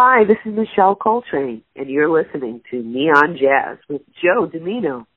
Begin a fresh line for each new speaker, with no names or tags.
Hi, this is Michelle Coltrane, and you're listening to Neon Jazz with Joe Domino.